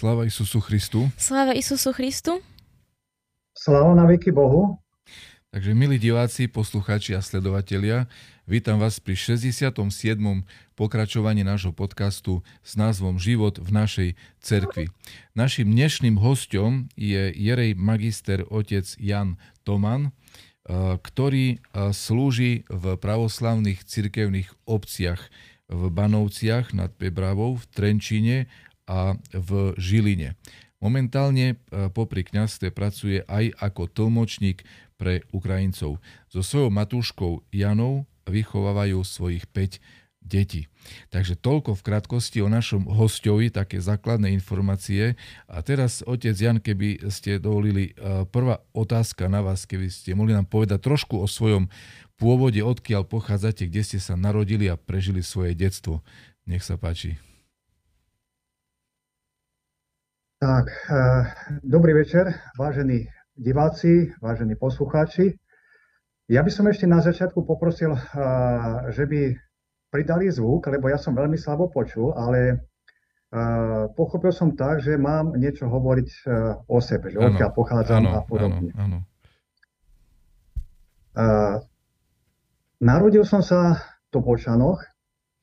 Sláva Isusu Christu. Sláva Isusu Christu. Sláva na veky Bohu. Takže milí diváci, poslucháči a sledovatelia, vítam vás pri 67. pokračovaní nášho podcastu s názvom Život v našej cerkvi. Našim dnešným hostom je Jerej magister otec Jan Toman, eh, ktorý eh, slúži v pravoslavných cirkevných obciach v Banovciach nad Pebravou, v Trenčine a v Žiline. Momentálne e, popri kňazstve pracuje aj ako tlmočník pre Ukrajincov. So svojou matúškou Janou vychovávajú svojich 5 detí. Takže toľko v krátkosti o našom hostovi, také základné informácie. A teraz, otec Jan, keby ste dovolili, e, prvá otázka na vás, keby ste mohli nám povedať trošku o svojom pôvode, odkiaľ pochádzate, kde ste sa narodili a prežili svoje detstvo. Nech sa páči. Tak, eh, dobrý večer, vážení diváci, vážení poslucháči. Ja by som ešte na začiatku poprosil, eh, že by pridali zvuk, lebo ja som veľmi slabo počul, ale eh, pochopil som tak, že mám niečo hovoriť o sebe, že odkiaľ pochádzam a podobne. Áno, áno. Narodil som sa v Topočanoch,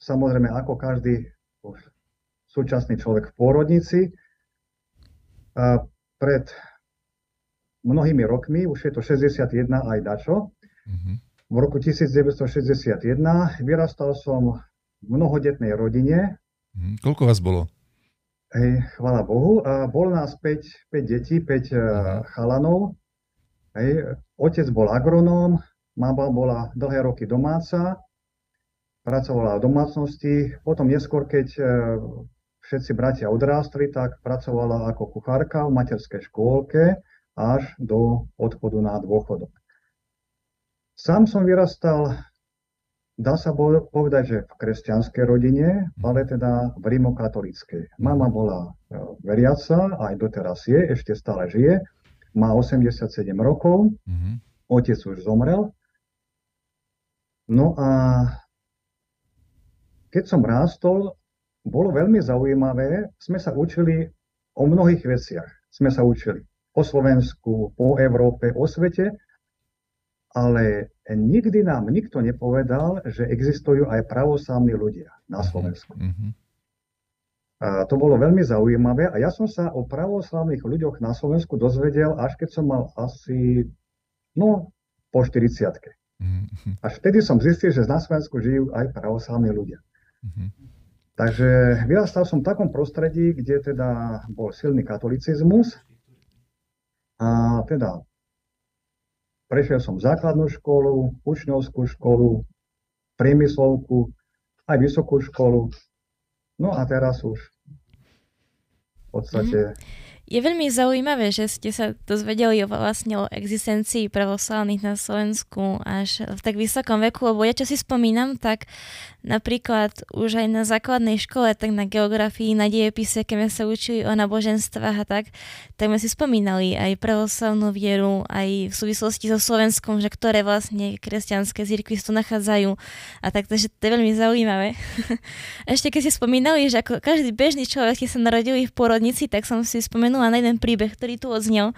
samozrejme ako každý súčasný človek v pôrodnici, pred mnohými rokmi, už je to 61 aj dačo, mm-hmm. v roku 1961 vyrastal som v mnohodetnej rodine. Mm-hmm. Koľko vás bolo? Hej, chvála Bohu. A bolo nás 5, 5 detí, 5 uh-huh. chalanov. Hej, otec bol agronóm, mama bola dlhé roky domáca, pracovala v domácnosti. Potom neskôr, keď e, všetci bratia odrástli, tak pracovala ako kuchárka v materskej škôlke až do odchodu na dôchodok. Sám som vyrastal, dá sa povedať, že v kresťanskej rodine, ale teda v rimokatolíckej. Mama bola e, veriaca, aj doteraz je, ešte stále žije, má 87 rokov, mm-hmm. otec už zomrel. No a keď som rástol, bolo veľmi zaujímavé. Sme sa učili o mnohých veciach. Sme sa učili o Slovensku, o Európe, o svete, ale nikdy nám nikto nepovedal, že existujú aj pravoslavní ľudia na mhm, Slovensku. Mm-hmm. A to bolo veľmi zaujímavé a ja som sa o pravoslavných ľuďoch na Slovensku dozvedel, až keď som mal asi, no, po 40 mm-hmm. Až vtedy som zistil, že na Slovensku žijú aj pravoslavní ľudia. Mm-hmm. Takže vyrastal som v takom prostredí, kde teda bol silný katolicizmus a teda prešiel som základnú školu, učňovskú školu, priemyslovku, aj vysokú školu. No a teraz už v podstate mm. Je veľmi zaujímavé, že ste sa dozvedeli o, vlastne o existencii pravoslavných na Slovensku až v tak vysokom veku, lebo ja čo si spomínam, tak napríklad už aj na základnej škole, tak na geografii, na diepise, keď sme sa učili o náboženstvách a tak, tak sme si spomínali aj pravoslavnú vieru, aj v súvislosti so Slovenskom, že ktoré vlastne kresťanské zírkvy tu nachádzajú a tak, takže to je veľmi zaujímavé. Ešte keď si spomínali, že ako každý bežný človek, keď sa narodili v porodnici, tak som si spomenul spomenula na jeden príbeh, ktorý tu odznel.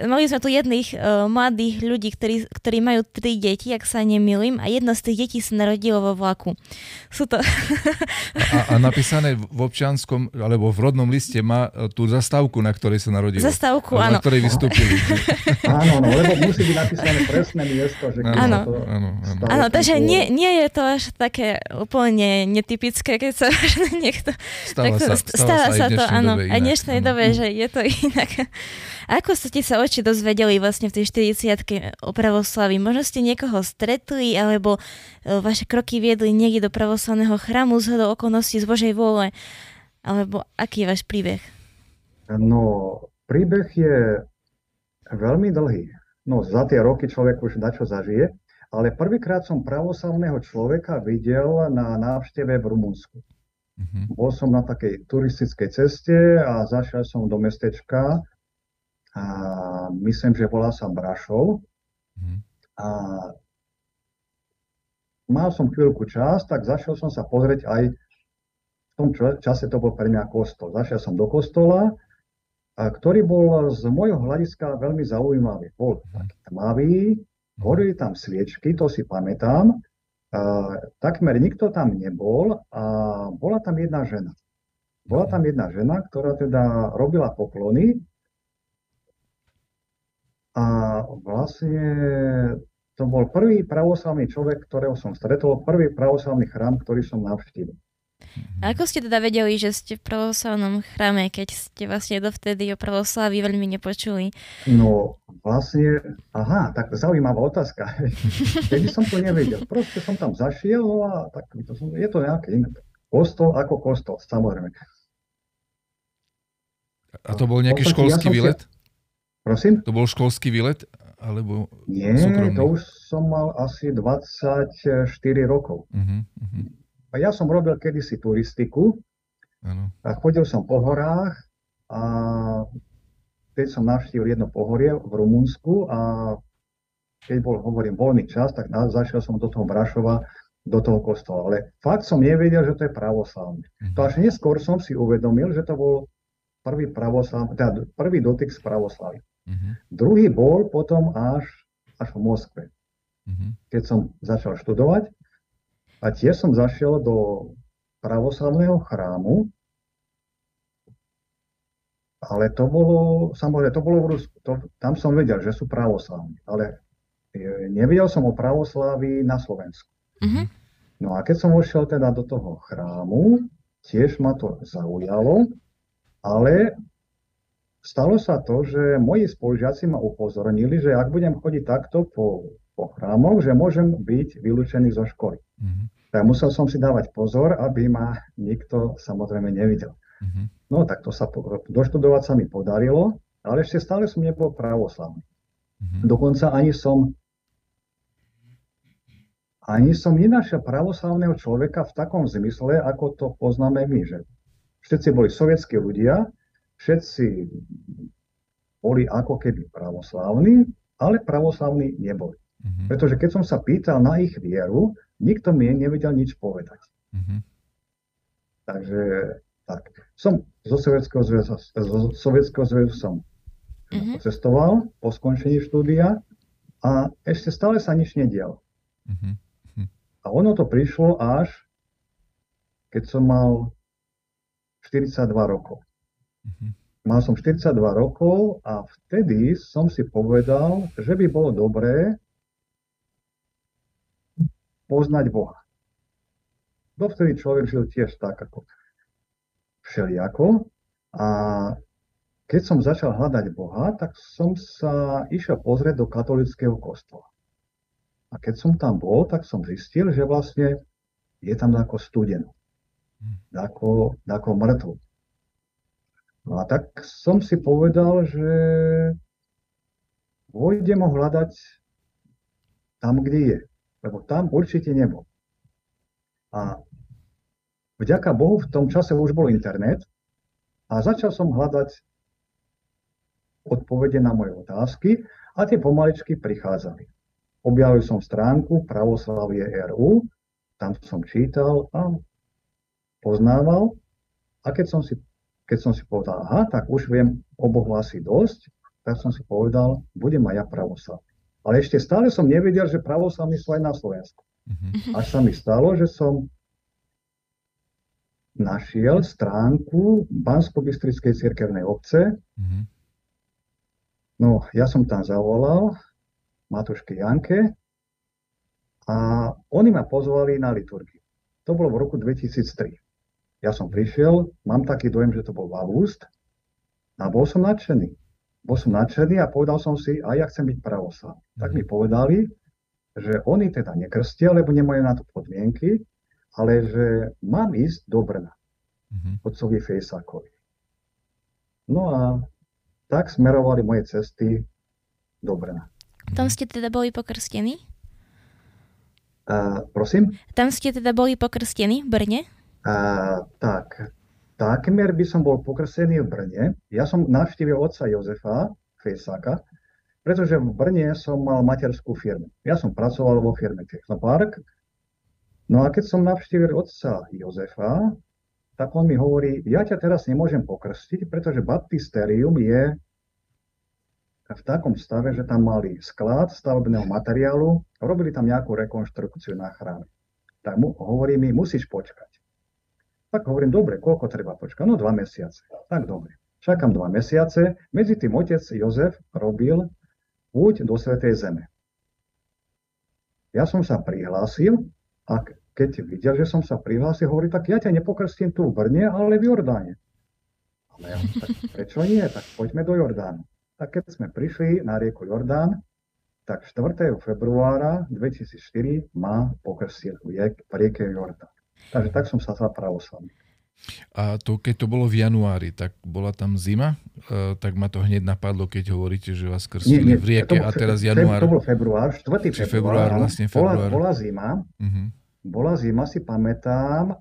Mali sme tu jedných uh, mladých ľudí, ktorí, ktorí majú tri deti, ak sa nemýlim, a jedno z tých detí sa narodilo vo vlaku. Sú to... a, a napísané v občianskom, alebo v rodnom liste má e, tú zastávku, na ktorej sa narodilo. Zastávku, áno. Na ktorej vystúpili. áno, no, lebo musí byť napísané presné miesto. Že áno, to áno, áno. áno takže nie, nie je to až také úplne netypické, keď sa niekto... Stáva takto, sa, stáva, stáva sa, sa to, áno. Aj v dnešnej dobe, že je to inak. Ako ste sa oči dozvedeli vlastne v tej 40 o pravoslavi? Možno ste niekoho stretli, alebo vaše kroky viedli niekde do pravoslavného chrámu z hodou okolností z Božej vôle? Alebo aký je váš príbeh? No, príbeh je veľmi dlhý. No, za tie roky človek už dačo zažije, ale prvýkrát som pravoslavného človeka videl na návšteve v Rumunsku. Mm-hmm. Bol som na takej turistickej ceste a zašiel som do mestečka a myslím, že volá sa Brašov. Mm-hmm. A mal som chvíľku čas, tak zašiel som sa pozrieť aj tom čase to bol pre mňa kostol. Zašiel som do kostola, ktorý bol z môjho hľadiska veľmi zaujímavý. Bol taký tmavý, horili tam sviečky, to si pamätám. Takmer nikto tam nebol a bola tam jedna žena. Bola tam jedna žena, ktorá teda robila poklony a vlastne to bol prvý pravoslavný človek, ktorého som stretol, prvý pravoslavný chrám, ktorý som navštívil. A ako ste teda vedeli, že ste v pravoslavnom chráme, keď ste vlastne dovtedy o pravoslaví veľmi nepočuli? No vlastne, aha, tak zaujímavá otázka. Kedy som to nevedel. Proste som tam zašiel a tak to som, je to nejaký iný kostol ako kostol, samozrejme. A to bol nejaký školský ja výlet? Si... Prosím? To bol školský výlet? Alebo Nie, súkromný? to už som mal asi 24 rokov. Uh-huh, uh-huh. A ja som robil kedysi turistiku ano. a chodil som po horách a keď som navštívil jedno pohorie v Rumunsku a keď bol, hovorím, voľný čas, tak zašiel som do toho Brašova, do toho kostola. Ale fakt som nevedel, že to je pravoslavné. Uh-huh. To až neskôr som si uvedomil, že to bol prvý, pravoslav, teda prvý dotyk s pravoslavím. Uh-huh. Druhý bol potom až, až v Moskve. Uh-huh. Keď som začal študovať a tiež som zašiel do pravoslavného chrámu, ale to bolo, samozrejme, to bolo v Rusku. To, tam som vedel, že sú pravoslavní, ale e, nevedel som o pravoslaví na Slovensku. Uh-huh. No a keď som vošiel teda do toho chrámu, tiež ma to zaujalo, ale stalo sa to, že moji spolužiaci ma upozornili, že ak budem chodiť takto po, po chrámoch, že môžem byť vylúčený zo školy. Mm-hmm. Tak musel som si dávať pozor, aby ma nikto samozrejme nevidel. Mm-hmm. No tak to sa, doštudovať sa mi podarilo, ale ešte stále som nebol pravoslavný. Mm-hmm. Dokonca ani som ani som nenašiel pravoslavného človeka v takom zmysle, ako to poznáme my, že všetci boli sovietskí ľudia, všetci boli ako keby pravoslávni, ale pravoslavní neboli. Uh-huh. Pretože keď som sa pýtal na ich vieru, nikto mi nevedel nič povedať. Uh-huh. Takže tak. Som zo Sovietskeho zväzu, zo Sovietskeho zväzu som uh-huh. cestoval po skončení štúdia a ešte stále sa nič nedialo. Uh-huh. A ono to prišlo až, keď som mal 42 rokov. Mm-hmm. Mal som 42 rokov a vtedy som si povedal, že by bolo dobré poznať Boha. Dovtedy človek žil tiež tak ako všelijako a keď som začal hľadať Boha, tak som sa išiel pozrieť do katolického kostola. A keď som tam bol, tak som zistil, že vlastne je tam ako studeno. Hm. Ako, ako mŕtvo. No a tak som si povedal, že pôjdem ho hľadať tam, kde je. Lebo tam určite nebol. A vďaka Bohu v tom čase už bol internet a začal som hľadať odpovede na moje otázky a tie pomaličky prichádzali. Objavil som stránku Pravoslavie RU, tam som čítal a poznával a keď som si keď som si povedal, aha, tak už viem o Bohu asi dosť, tak som si povedal, budem aj ja pravoslavný. Ale ešte stále som nevedel, že pravoslavní sú aj na Slovensku. Uh-huh. Až sa mi stalo, že som našiel stránku Bansko-Bystrickej cirkevnej obce. Uh-huh. No, ja som tam zavolal Matuške Janke a oni ma pozvali na liturgiu. To bolo v roku 2003. Ja som prišiel, mám taký dojem, že to bol Valúst a bol som nadšený. Bol som nadšený a povedal som si, a ja chcem byť pravoslavný. Tak mi povedali, že oni teda nekrstia, lebo nemajú na to podmienky, ale že mám ísť do Brna. Mm-hmm. Otcovi Fejsákovi. No a tak smerovali moje cesty do Brna. Tam ste teda boli pokrstení? Uh, prosím? Tam ste teda boli pokrstení v Brne? A, tak, takmer by som bol pokrsený v Brne. Ja som navštívil otca Jozefa Fejsáka, pretože v Brne som mal materskú firmu. Ja som pracoval vo firme Technopark. No a keď som navštívil otca Jozefa, tak on mi hovorí, ja ťa teraz nemôžem pokrstiť, pretože baptisterium je v takom stave, že tam mali sklad stavebného materiálu, robili tam nejakú rekonštrukciu na chráme. Tak mu, hovorí mi, musíš počkať. Tak hovorím, dobre, koľko treba počkať? No dva mesiace. Tak dobre. Čakám dva mesiace. Medzi tým otec Jozef robil púť do Svetej Zeme. Ja som sa prihlásil a keď videl, že som sa prihlásil, hovorí, tak ja ťa nepokrstím tu v Brne, ale v Jordáne. Ale ja, tak prečo nie? Tak poďme do Jordánu. Tak keď sme prišli na rieku Jordán, tak 4. februára 2004 ma pokrstil v rieke Jordán. Takže tak som sa stal pravoslavný. A to, keď to bolo v januári, tak bola tam zima? E, tak ma to hneď napadlo, keď hovoríte, že vás krstili nie, nie, v rieke a teraz január. To bol február, 4. február. február vlastne február. Bola, bola zima. Uh-huh. Bola zima, si pamätám.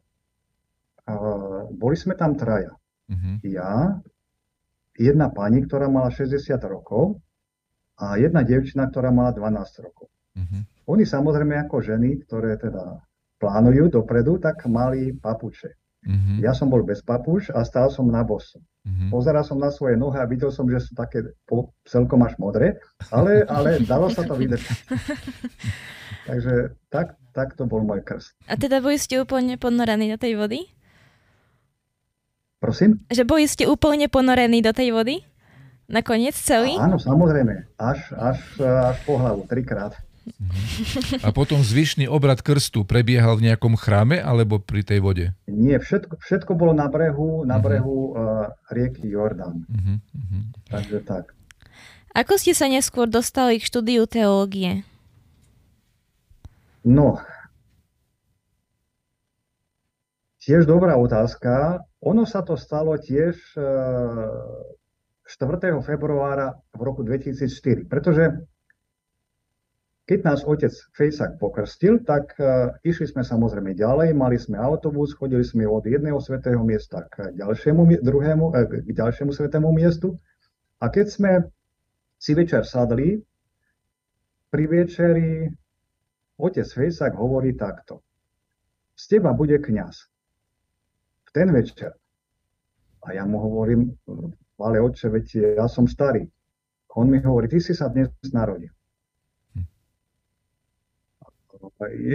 Uh, boli sme tam traja. Uh-huh. Ja, jedna pani, ktorá mala 60 rokov a jedna devčina, ktorá mala 12 rokov. Uh-huh. Oni samozrejme ako ženy, ktoré teda plánujú dopredu, tak mali papuče. Uh-huh. Ja som bol bez papuč a stál som na bosu. Uh-huh. Pozeral som na svoje nohy a videl som, že sú také po, celkom až modré, ale, ale dalo sa to vydržať. Takže tak, tak to bol môj krst. A teda boli ste úplne ponorení do tej vody? Prosím? Že boli ste úplne ponorení do tej vody? Nakoniec celý? Áno, samozrejme. Až, až, až po hlavu, trikrát. Mhm. A potom zvyšný obrad krstu prebiehal v nejakom chráme alebo pri tej vode? Nie, všetko, všetko bolo na brehu, na brehu uh, rieky Jordán. Uh-huh, uh-huh. Takže tak. Ako ste sa neskôr dostali k štúdiu teológie? No, tiež dobrá otázka. Ono sa to stalo tiež 4. E, februára v roku 2004, pretože keď nás otec Fejsak pokrstil, tak uh, išli sme samozrejme ďalej, mali sme autobus, chodili sme od jedného svetého miesta k ďalšiemu, druhému, eh, k ďalšiemu svetému miestu. A keď sme si večer sadli, pri večeri otec Fejsak hovorí takto. Z teba bude kňaz. V ten večer. A ja mu hovorím, ale oče, veď ja som starý. On mi hovorí, ty si sa dnes narodil.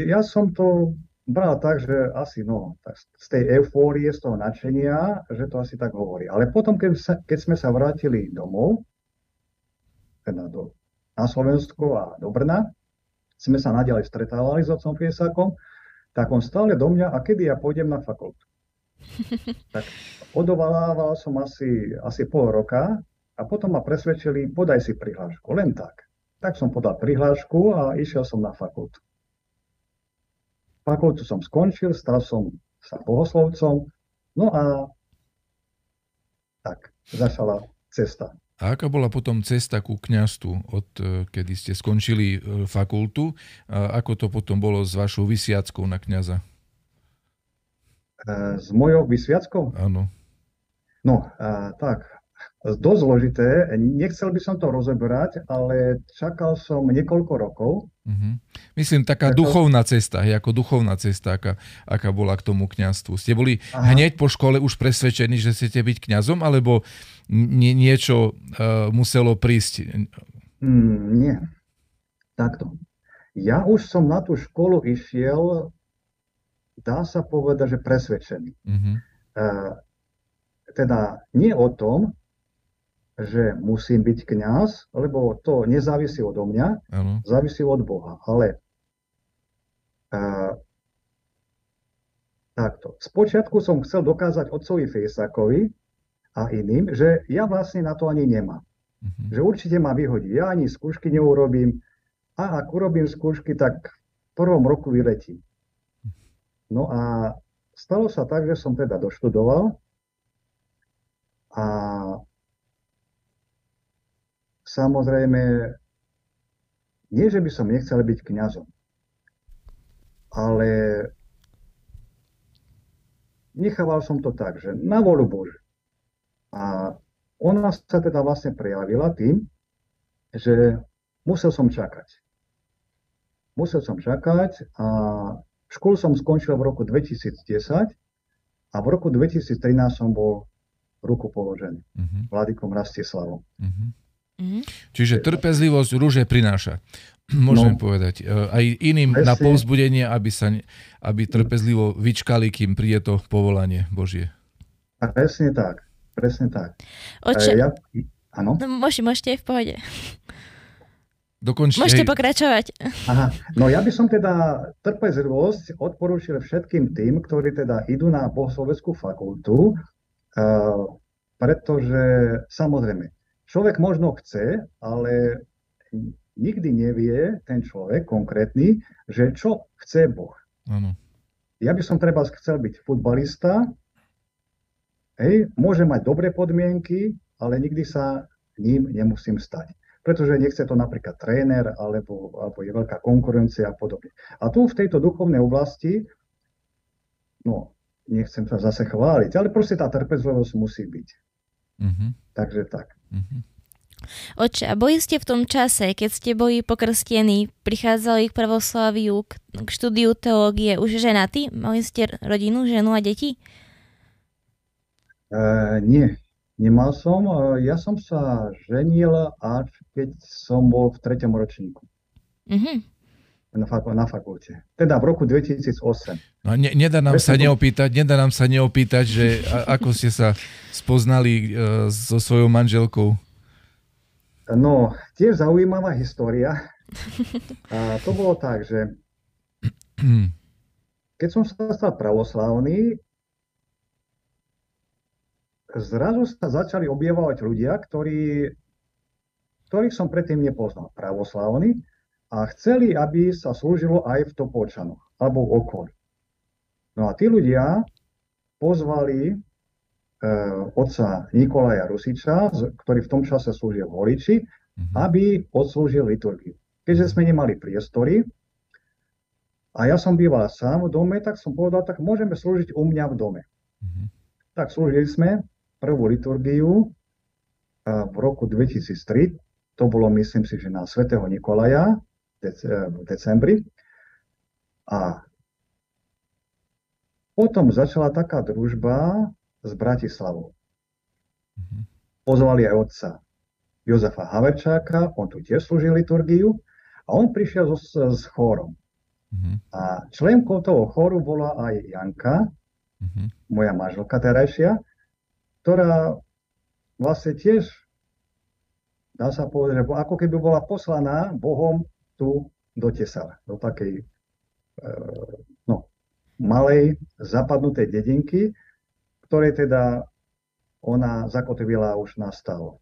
Ja som to bral tak, že asi no, z tej eufórie, z toho nadšenia, že to asi tak hovorí. Ale potom, keď, sa, keď sme sa vrátili domov, teda do, na Slovensko a do Brna, sme sa naďalej stretávali s otcom Fiesakom, tak on stále do mňa, a kedy ja pôjdem na fakultu. tak odovalával som asi, asi pol roka a potom ma presvedčili, podaj si prihlášku, len tak. Tak som podal prihlášku a išiel som na fakultu. Fakultu som skončil, stal som sa bohoslovcom, no a tak, začala cesta. A aká bola potom cesta ku kňastu, od e, kedy ste skončili e, fakultu? A ako to potom bolo s vašou vysiackou na kňaza? E, s mojou vysviackou? Áno. No, a, tak, dosť zložité. Nechcel by som to rozeberať, ale čakal som niekoľko rokov. Mm-hmm. Myslím, taká Čakal... duchovná cesta, hej, ako duchovná cesta, aká, aká bola k tomu kňazstvu. Ste boli Aha. hneď po škole už presvedčení, že chcete byť kňazom, alebo nie, niečo uh, muselo prísť? Mm, nie. Takto. Ja už som na tú školu išiel, dá sa povedať, že presvedčený. Mm-hmm. Uh, teda nie o tom, že musím byť kňaz, lebo to nezávisí odo mňa, ano. závisí od Boha. Ale uh, takto. Spočiatku som chcel dokázať otcovi Fejsakovi a iným, že ja vlastne na to ani nemám. Uh-huh. Že určite ma vyhodí. Ja ani skúšky neurobím a ak urobím skúšky, tak v prvom roku vyletím. No a stalo sa tak, že som teda doštudoval a samozrejme, nie, že by som nechcel byť kňazom, ale nechával som to tak, že na volu Bože. A ona sa teda vlastne prejavila tým, že musel som čakať. Musel som čakať a školu som skončil v roku 2010 a v roku 2013 som bol ruku položený uh-huh. Vladikom Rastislavom. Uh-huh. Uh-huh. Čiže trpezlivosť rúže prináša. Môžem no, povedať. E, aj iným presne, na povzbudenie, aby, sa, aby trpezlivo vyčkali, kým príde to povolanie Božie. Presne tak. Presne tak. Oče, ja, áno? No, môžete, môžete v pohode. Dokončite. Môžete pokračovať. Aha, no ja by som teda trpezlivosť odporúčil všetkým tým, ktorí teda idú na bohosloveckú fakultu, uh, pretože samozrejme, človek možno chce, ale nikdy nevie ten človek konkrétny, že čo chce Boh. Ano. Ja by som treba chcel byť futbalista, hej, môže mať dobré podmienky, ale nikdy sa ním nemusím stať pretože nechce to napríklad tréner, alebo, alebo je veľká konkurencia a podobne. A tu v tejto duchovnej oblasti, no, nechcem sa zase chváliť, ale proste tá trpezlivosť musí byť. Mm-hmm. Takže tak. Mm-hmm. Oče, a boli ste v tom čase, keď ste boli pokrstení, prichádzali k pravosláviu, k, k štúdiu teológie, už ženatí? Mali ste rodinu, ženu a deti? Uh, nie, Nemal som, ja som sa ženil až keď som bol v treťom ročníku. Mm-hmm. Na, fak- na fakulte. Teda v roku 2008. No, ne, nedá nám sa neopýtať, nedá nám sa neopýtať, že a, ako ste sa spoznali uh, so svojou manželkou. No, tiež zaujímavá história. A to bolo tak, že keď som sa stal pravoslávny, zrazu sa začali objavovať ľudia, ktorí, ktorých som predtým nepoznal, pravoslavní, a chceli, aby sa slúžilo aj v Topolčanoch, alebo v okolí. No a tí ľudia pozvali e, otca Nikolaja Rusiča, ktorý v tom čase slúžil v Holiči, mm-hmm. aby odslúžil liturgiu. Keďže sme nemali priestory, a ja som býval sám v dome, tak som povedal, tak môžeme slúžiť u mňa v dome. Mm-hmm. Tak slúžili sme prvú liturgiu v roku 2003. To bolo, myslím si, že na svätého Nikolaja v decembri. A potom začala taká družba s Bratislavou. Mhm. Pozvali aj otca Jozefa Haverčáka, on tu tiež slúžil liturgiu a on prišiel so, s chórom. Uh-huh. A členkou toho chóru bola aj Janka, uh-huh. moja manželka terajšia, ktorá vlastne tiež, dá sa povedať, ako keby bola poslaná Bohom tu do Tesala, do takej e, no, malej zapadnutej dedinky, ktorej teda ona zakotvila už nastalo.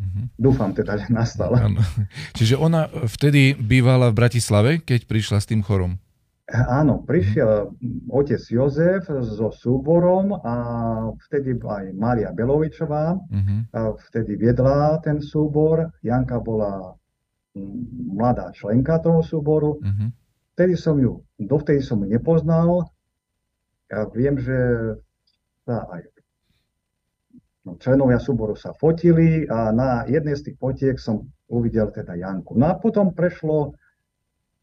Mm-hmm. Dúfam teda, že nastala. Čiže ona vtedy bývala v Bratislave, keď prišla s tým chorom? Áno, prišiel otec Jozef so súborom a vtedy aj Mária Belovičová, uh-huh. vtedy viedla ten súbor. Janka bola mladá členka toho súboru. Uh-huh. Vtedy som ju, dovtedy som ju nepoznal. Ja viem, že sa aj no, členovia súboru sa fotili a na jednej z tých fotiek som uvidel teda Janku. No a potom prešlo,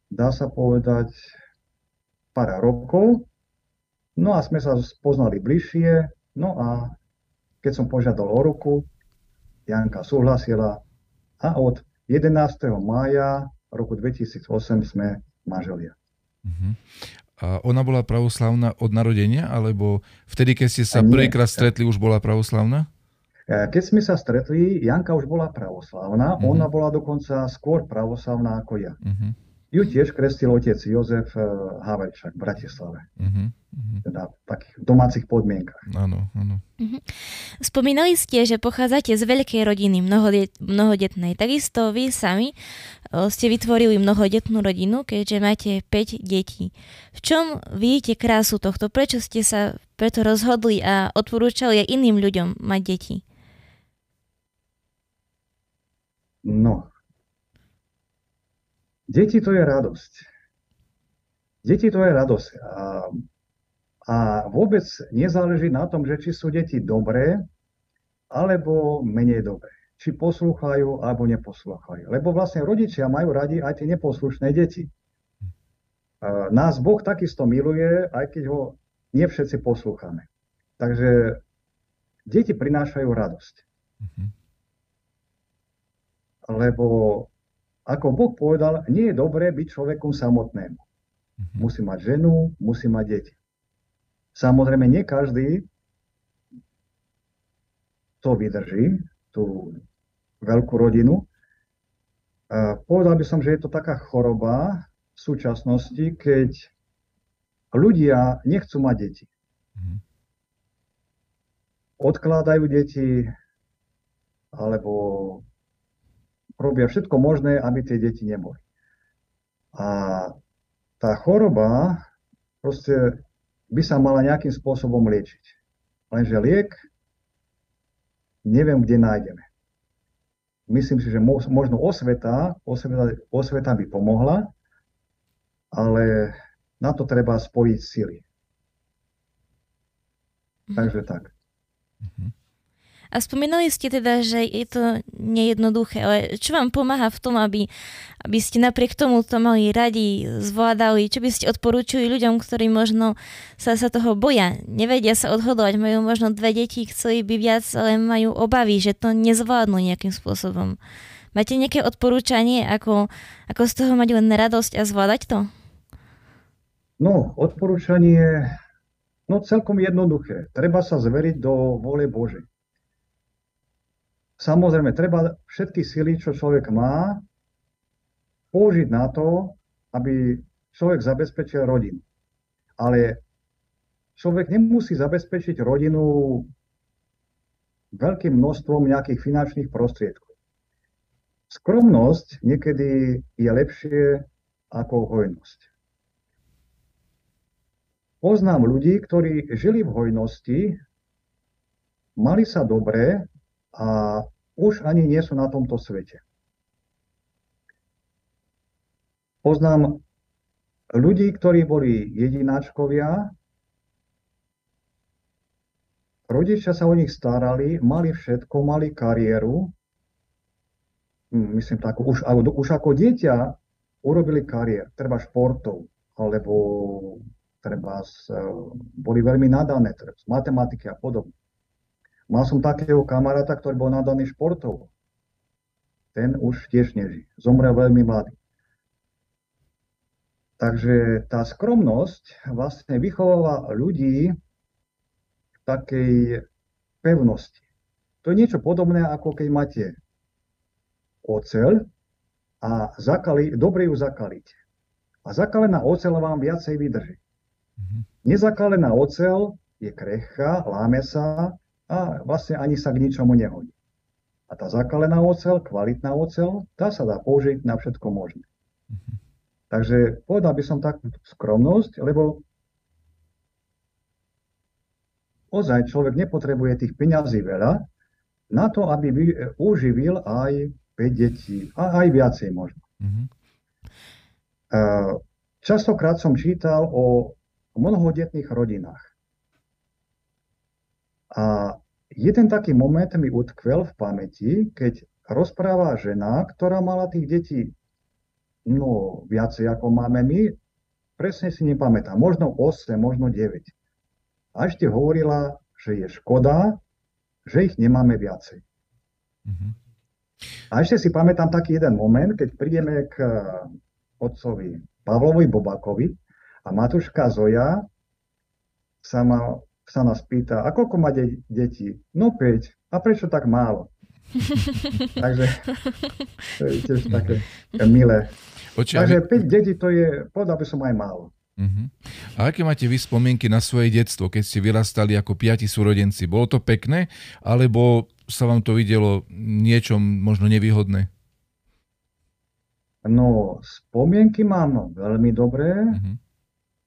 dá sa povedať, pár rokov. No a sme sa poznali bližšie. No a keď som požiadal o ruku, Janka súhlasila a od 11. mája roku 2008 sme manželia. Uh-huh. A ona bola pravoslavná od narodenia, alebo vtedy, keď ste sa prvýkrát stretli, už bola pravoslavná? E, keď sme sa stretli, Janka už bola pravoslavná, uh-huh. ona bola dokonca skôr pravoslavná ako ja. Uh-huh ju tiež krestil otec Jozef eh, Haverčak v Bratislave. Uh-huh, uh-huh. Teda v takých domácich podmienkach. Áno, áno. Uh-huh. Spomínali ste, že pochádzate z veľkej rodiny, mnohodet, mnohodetnej. Takisto vy sami eh, ste vytvorili mnohodetnú rodinu, keďže máte 5 detí. V čom vidíte krásu tohto? Prečo ste sa preto rozhodli a odporúčali aj iným ľuďom mať deti? No, Deti to je radosť. Deti to je radosť. A, a vôbec nezáleží na tom, že či sú deti dobré, alebo menej dobré. Či poslúchajú, alebo neposlúchajú. Lebo vlastne rodičia majú radi aj tie neposlušné deti. A nás Boh takisto miluje, aj keď ho nie všetci poslúchame. Takže deti prinášajú radosť. Mm-hmm. Lebo ako Boh povedal, nie je dobré byť človekom samotnému. Mm-hmm. Musí mať ženu, musí mať deti. Samozrejme, nie každý to vydrží, tú veľkú rodinu. Povedal by som, že je to taká choroba v súčasnosti, keď ľudia nechcú mať deti. Mm-hmm. Odkladajú deti, alebo robia všetko možné, aby tie deti neboli. A tá choroba proste by sa mala nejakým spôsobom liečiť. Lenže liek neviem, kde nájdeme. Myslím si, že možno osveta, osveta, osveta by pomohla, ale na to treba spojiť sily. Takže tak. Mm-hmm. A spomínali ste teda, že je to nejednoduché, ale čo vám pomáha v tom, aby, aby ste napriek tomu to mali radi, zvládali? Čo by ste odporúčili ľuďom, ktorí možno sa, sa toho boja, nevedia sa odhodovať, majú možno dve deti, chceli by viac, ale majú obavy, že to nezvládnu nejakým spôsobom. Máte nejaké odporúčanie, ako, ako z toho mať len radosť a zvládať to? No, odporúčanie no celkom jednoduché. Treba sa zveriť do vôle Božej. Samozrejme, treba všetky sily, čo človek má, použiť na to, aby človek zabezpečil rodinu. Ale človek nemusí zabezpečiť rodinu veľkým množstvom nejakých finančných prostriedkov. Skromnosť niekedy je lepšie ako hojnosť. Poznám ľudí, ktorí žili v hojnosti, mali sa dobre, a už ani nie sú na tomto svete. Poznám ľudí, ktorí boli jedináčkovia, rodičia sa o nich starali, mali všetko, mali kariéru, hm, myslím tak, už, už ako dieťa urobili kariér, treba športov, alebo treba boli veľmi nadané, treba z matematiky a podobne. Mal som takého kamaráta, ktorý bol nadaný športov. Ten už tiež neží. Zomrel veľmi mladý. Takže tá skromnosť vlastne vychováva ľudí k takej pevnosti. To je niečo podobné, ako keď máte oceľ a zakali, dobre ju zakalíte. A zakalená oceľ vám viacej vydrží. Mm-hmm. Nezakalená oceľ je krehká, láme sa a vlastne ani sa k ničomu nehodí. A tá zakalená ocel, kvalitná ocel, tá sa dá použiť na všetko možné. Mm-hmm. Takže povedal by som takú skromnosť, lebo ozaj človek nepotrebuje tých peňazí veľa na to, aby uživil aj 5 detí a aj viacej možno. Mm-hmm. Častokrát som čítal o mnohodetných rodinách. A jeden taký moment mi utkvel v pamäti, keď rozpráva žena, ktorá mala tých detí no, viacej ako máme my, presne si nepamätám, možno 8, možno 9. A ešte hovorila, že je škoda, že ich nemáme viacej. Mm-hmm. A ešte si pamätám taký jeden moment, keď prídeme k otcovi Pavlovi Bobakovi a Matuška Zoja sa ma sa nás pýta, a koľko má de- detí? No 5. A prečo tak málo? Takže to je tiež také milé. Oči, Takže 5 detí to je, povedal by som aj málo. Uh-huh. A aké máte vy spomienky na svoje detstvo, keď ste vyrastali ako piati súrodenci? Bolo to pekné, alebo sa vám to videlo niečom možno nevýhodné? No, spomienky mám veľmi dobré, uh-huh.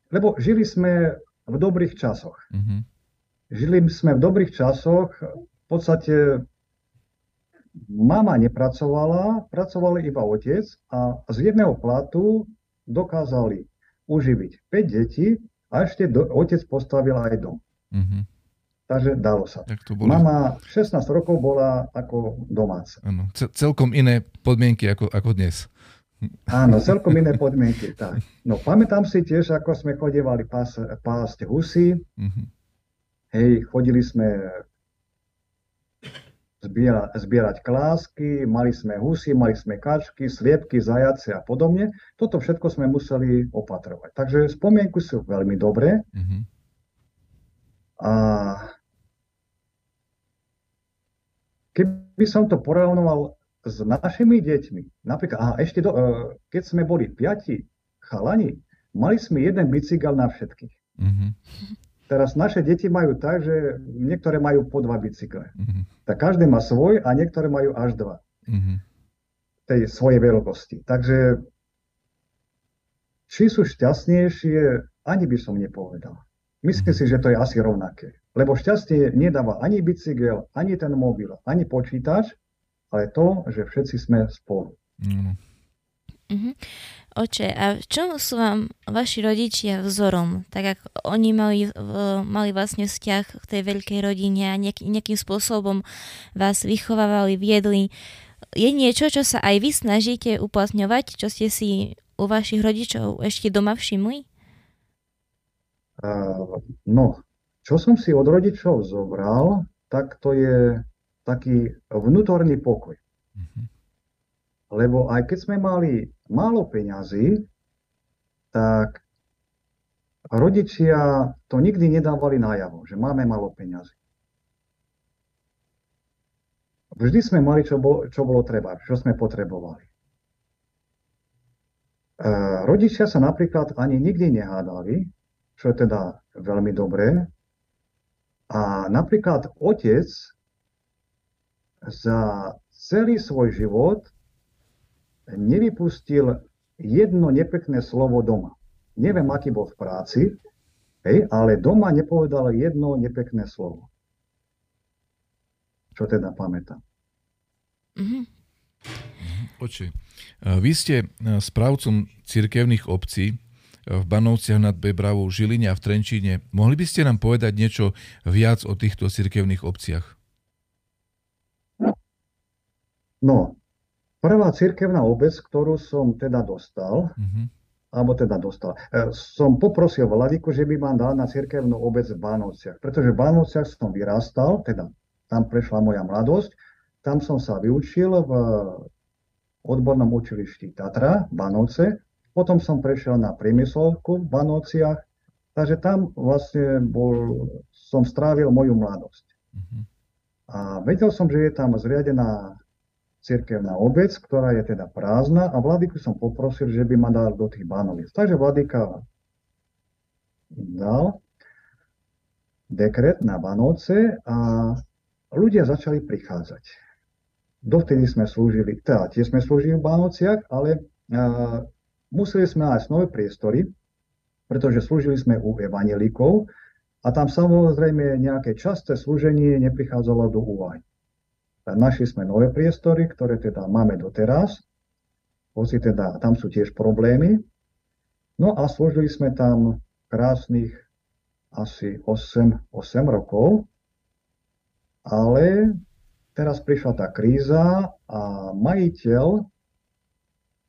lebo žili sme v dobrých časoch. Uh-huh. Žili sme v dobrých časoch, v podstate mama nepracovala, pracoval iba otec a z jedného platu dokázali uživiť 5 detí a ešte do, otec postavil aj dom. Mm-hmm. Takže dalo sa. Tak to. Mama 16 rokov bola ako domáca. Ano, celkom iné podmienky ako, ako dnes. Áno, celkom iné podmienky. Tak. No pamätám si tiež, ako sme chodívali pás, pásť husy. Mm-hmm. Hej, chodili sme zbierať, zbierať klásky, mali sme husy, mali sme kačky, sliepky, zajace a podobne. Toto všetko sme museli opatrovať. Takže spomienku sú veľmi dobré. Mm-hmm. A keby som to porovnoval s našimi deťmi, napríklad, aha, ešte do, e, keď sme boli piati chalani, mali sme jeden bicykel na všetkých. Mm-hmm. Teraz naše deti majú tak, že niektoré majú po dva bicykle. Mm-hmm. Tak každý má svoj a niektoré majú až dva. Mm-hmm. Tej svojej veľkosti. Takže či sú šťastnejšie, ani by som nepovedal. Myslím mm-hmm. si, že to je asi rovnaké. Lebo šťastie nedáva ani bicykel, ani ten mobil, ani počítač, ale to, že všetci sme spolu. Mm. Uh-huh. Oče, a v čom sú vám vaši rodičia vzorom? Tak ako oni mali, mali vlastne vzťah k tej veľkej rodine a nejaký, nejakým spôsobom vás vychovávali, viedli. Je niečo, čo sa aj vy snažíte uplatňovať, čo ste si u vašich rodičov ešte doma všimli? Uh, no, čo som si od rodičov zobral, tak to je taký vnútorný pokoj. Mm-hmm. Lebo aj keď sme mali málo peňazí, tak rodičia to nikdy nedávali najavo, že máme málo peňazí. Vždy sme mali, čo bolo, čo bolo treba, čo sme potrebovali. E, rodičia sa napríklad ani nikdy nehádali, čo je teda veľmi dobré. A napríklad otec za celý svoj život nevypustil jedno nepekné slovo doma. Neviem, aký bol v práci, hej, ale doma nepovedal jedno nepekné slovo. Čo teda pamätám. Mm-hmm. Oči, vy ste správcom cirkevných obcí v Banovciach nad Bebravou, Žiline a v Trenčíne. Mohli by ste nám povedať niečo viac o týchto cirkevných obciach? No, prvá cirkevná obec, ktorú som teda dostal, mm-hmm. alebo teda dostal, e, som poprosil Vladiku, že by ma dal na cirkevnú obec v Bánovciach, pretože v Bánovciach som vyrastal, teda tam prešla moja mladosť, tam som sa vyučil v odbornom učilišti Tatra, Banovce, potom som prešiel na priemyslovku v Banovciach, takže tam vlastne bol, som strávil moju mladosť. Mm-hmm. A vedel som, že je tam zriadená cirkevná obec, ktorá je teda prázdna a vladyku som poprosil, že by ma dal do tých bánoviec. Takže vladyka dal dekret na Banovce a ľudia začali prichádzať. Dovtedy sme slúžili, teda tie sme slúžili v Banovciach, ale a, museli sme nájsť nové priestory, pretože slúžili sme u evanelikov a tam samozrejme nejaké časté slúženie neprichádzalo do úvahy. Našli sme nové priestory, ktoré teda máme doteraz, hoci teda tam sú tiež problémy. No a slúžili sme tam krásnych asi 8, 8 rokov, ale teraz prišla tá kríza a majiteľ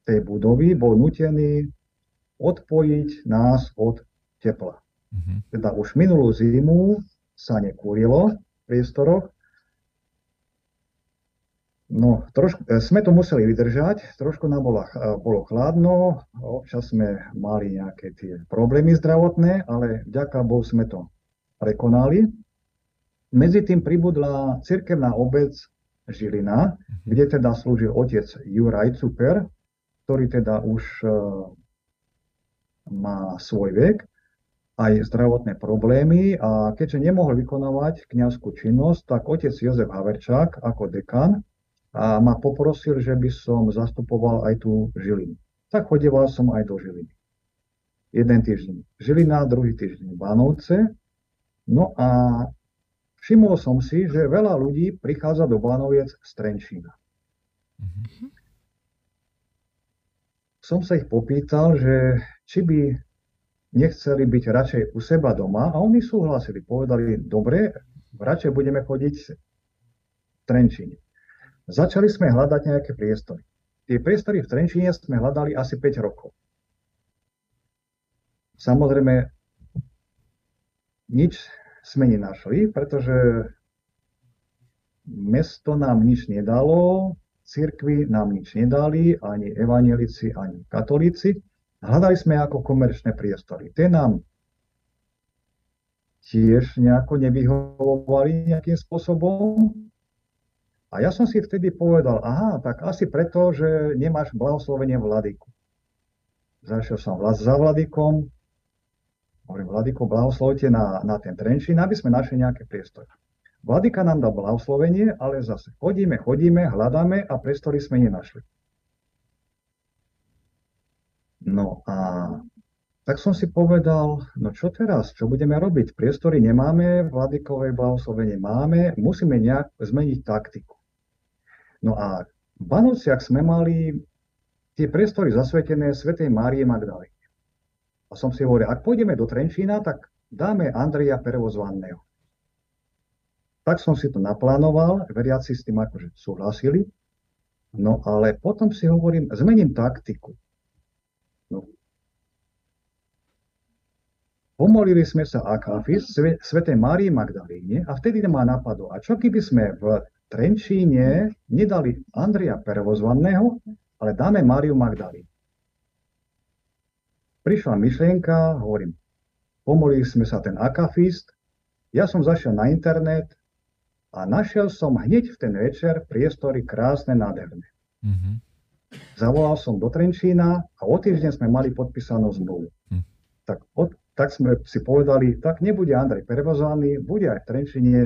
tej budovy bol nutený odpojiť nás od tepla. Mm-hmm. Teda už minulú zimu sa nekúrilo v priestoroch No, trošku, e, sme to museli vydržať, trošku nám bolo, e, bolo chladno, občas sme mali nejaké tie problémy zdravotné, ale vďaka Bohu sme to prekonali. Medzi tým pribudla cirkevná obec Žilina, kde teda slúžil otec Juraj Cuper, ktorý teda už uh, má svoj vek, aj zdravotné problémy a keďže nemohol vykonávať kniazskú činnosť, tak otec Jozef Haverčák ako dekan a ma poprosil, že by som zastupoval aj tú Žilinu. Tak chodieval som aj do Žiliny. Jeden týždeň Žilina, druhý týždeň Bánovce. No a všimol som si, že veľa ľudí prichádza do Bánoviec z Trenčína. Mm-hmm. Som sa ich popýtal, že či by nechceli byť radšej u seba doma a oni súhlasili. Povedali, dobre, radšej budeme chodiť v Trenčíne. Začali sme hľadať nejaké priestory. tie priestory v Trenčíne sme hľadali asi 5 rokov. Samozrejme, nič sme nenašli, pretože mesto nám nič nedalo, cirkvi nám nič nedali, ani evanielici, ani katolíci. Hľadali sme ako komerčné priestory. Tie nám tiež nejako nevyhovovali nejakým spôsobom. A ja som si vtedy povedal, aha, tak asi preto, že nemáš blahoslovenie vladyku. Zašiel som vlast za vladykom, hovorím, vladyko, blahoslovite na, na ten Trenčín, aby sme našli nejaké priestory. Vladyka nám dal blahoslovenie, ale zase chodíme, chodíme, hľadáme a priestory sme nenašli. No a tak som si povedal, no čo teraz, čo budeme robiť? Priestory nemáme, vladykové blahoslovenie máme, musíme nejak zmeniť taktiku. No a v Banovciach sme mali tie priestory zasvetené Svetej Márie Magdalene. A som si hovoril, ak pôjdeme do Trenčína, tak dáme Andreja Pervozvanného. Tak som si to naplánoval, veriaci s tým akože súhlasili. No ale potom si hovorím, zmením taktiku. No. Pomolili sme sa Akafis, Svetej Márii Magdalíne a vtedy ma napadlo, a čo keby sme v Trenčíne nedali Andria Pervozvanného, ale dáme Máriu Magdalínu. Prišla myšlienka, hovorím, pomolili sme sa ten akafist, ja som zašiel na internet, a našiel som hneď v ten večer priestory krásne, nádherné. Mm-hmm. Zavolal som do Trenčína a o týždeň sme mali podpísanú zmluvu. Mm. Tak, od, tak sme si povedali, tak nebude Andrej prevozovaný, bude aj v Trenčine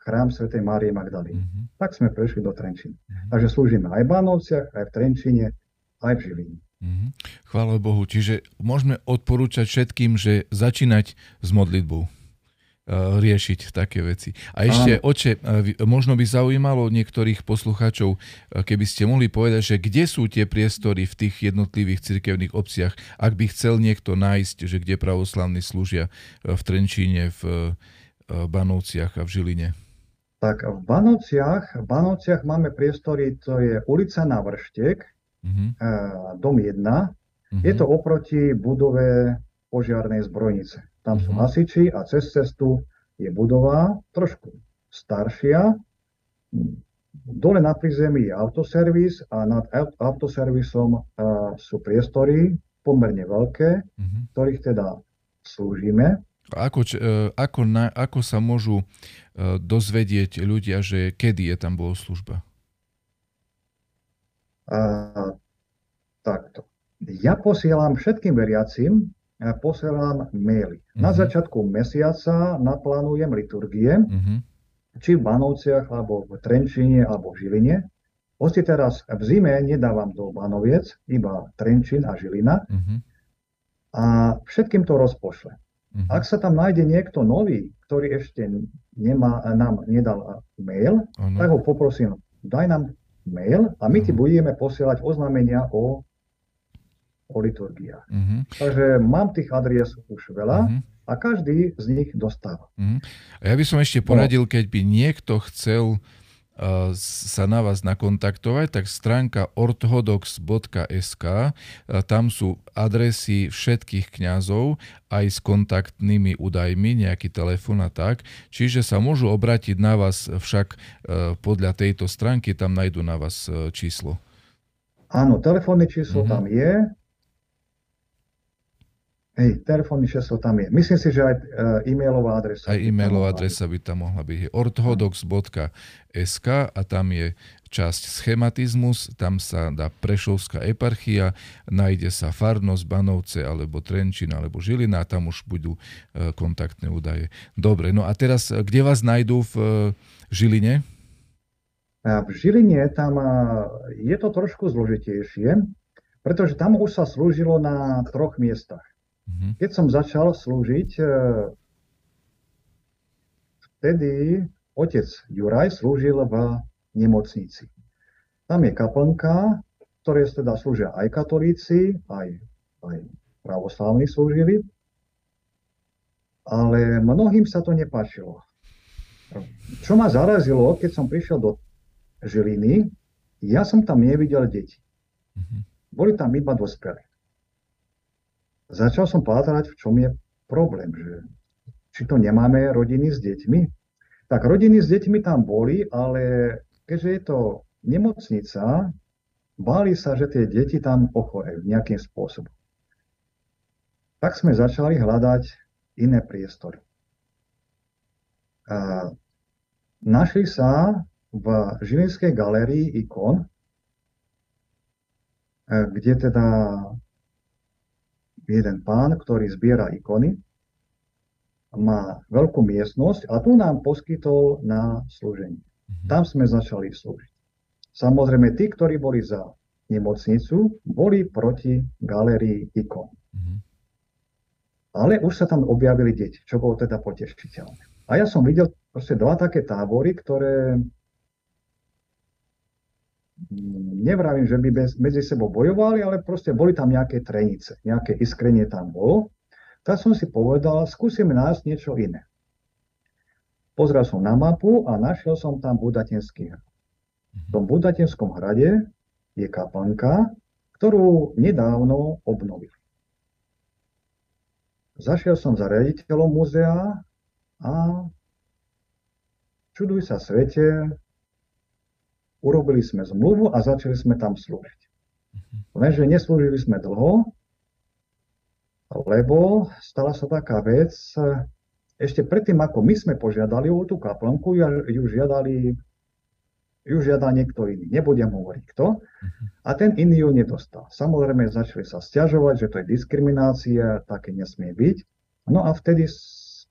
chrám Sv. Márie Magdalíny. Mm-hmm. Tak sme prešli do Trenčína. Mm-hmm. Takže slúžime aj v Bánovciach, aj v Trenčine, aj v Žiline. Mm-hmm. Chvála Bohu. Čiže môžeme odporúčať všetkým, že začínať s modlitbou. Eh, riešiť také veci. A ešte, Áno. oče, eh, možno by zaujímalo niektorých poslucháčov, eh, keby ste mohli povedať, že kde sú tie priestory v tých jednotlivých cirkevných obciach, ak by chcel niekto nájsť, že kde pravoslavní slúžia v Trenčíne, v Banovciach a v Žiline. Tak v Banovciach, v Banovciach máme priestory, to je ulica na Vrštek, uh-huh. dom 1. Uh-huh. Je to oproti budove požiarnej zbrojnice. Tam sú mhm. hasiči a cez cestu je budova trošku staršia. Dole na prízemí je autoservis a nad autoservisom uh, sú priestory pomerne veľké, uh-huh. ktorých teda slúžime. Ako, e, ako, na, ako sa môžu dozvedieť ľudia, že kedy je tam bohoslužba? Uh, takto. Ja posielam všetkým veriacim posielam maily. Uh-huh. Na mhm. začiatku mesiaca naplánujem liturgie, uh-huh. či v Banovciach, alebo v Trenčine, alebo v Žiline. Hoci teraz v zime nedávam do Banoviec, iba Trenčín a Žilina. Uh-huh. A všetkým to rozpošle. Uh-huh. Ak sa tam nájde niekto nový, ktorý ešte nemá, nám nedal mail, uh-huh. tak ho poprosím, daj nám mail a my uh-huh. ti budeme posielať oznámenia o o liturgiách. Uh-huh. Takže mám tých adries už veľa uh-huh. a každý z nich dostáva. Uh-huh. A ja by som ešte poradil, keď by niekto chcel uh, sa na vás nakontaktovať, tak stránka orthodox.sk, tam sú adresy všetkých kňazov aj s kontaktnými údajmi, nejaký telefon a tak. Čiže sa môžu obrátiť na vás však uh, podľa tejto stránky, tam nájdu na vás číslo. Áno, telefónne číslo uh-huh. tam je, Hej, telefónny číslo tam je. Myslím si, že aj e, e-mailová adresa. Aj e-mailová adresa by tam mohla byť. orthodox.sk a tam je časť schematizmus, tam sa dá Prešovská eparchia, nájde sa Farnosť, Banovce, alebo Trenčín, alebo Žilina a tam už budú e, kontaktné údaje. Dobre, no a teraz, e, kde vás nájdú v Žiline? V Žiline tam je to trošku zložitejšie, pretože tam už sa slúžilo na troch miestach. Mm-hmm. Keď som začal slúžiť, e, vtedy otec Juraj slúžil v nemocnici. Tam je kaplnka, ktoré teda slúžia aj katolíci, aj, aj pravoslávni slúžili, ale mnohým sa to nepáčilo. Čo ma zarazilo, keď som prišiel do Žiliny, ja som tam nevidel deti. Uh-huh. Boli tam iba dospelí. Začal som pátrať, v čom je problém, že či to nemáme rodiny s deťmi. Tak rodiny s deťmi tam boli, ale keďže je to nemocnica, báli sa, že tie deti tam ochorejú nejakým spôsobom. Tak sme začali hľadať iné priestory. A našli sa v Žilinskej galérii ikon, kde teda jeden pán, ktorý zbiera ikony, má veľkú miestnosť a tu nám poskytol na slúženie. Mhm. Tam sme začali slúžiť. Samozrejme, tí, ktorí boli za nemocnicu, boli proti galérii ikon. Mm-hmm. Ale už sa tam objavili deti, čo bolo teda potešiteľné. A ja som videl proste dva také tábory, ktoré nevravím, že by bez, medzi sebou bojovali, ale proste boli tam nejaké trenice, nejaké iskrenie tam bolo. Tak som si povedal, skúsim nájsť niečo iné. Pozrel som na mapu a našiel som tam Budatenský hrad. V tom Budatenskom hrade je kapanka, ktorú nedávno obnovili. Zašiel som za riaditeľom muzea a čuduj sa svete, urobili sme zmluvu a začali sme tam slúžiť. Lenže neslúžili sme dlho, lebo stala sa taká vec, ešte predtým, ako my sme požiadali o tú kaplnku, ju žiadali ju žiada niekto iný. Nebudem hovoriť kto. A ten iný ju nedostal. Samozrejme začali sa stiažovať, že to je diskriminácia, také nesmie byť. No a vtedy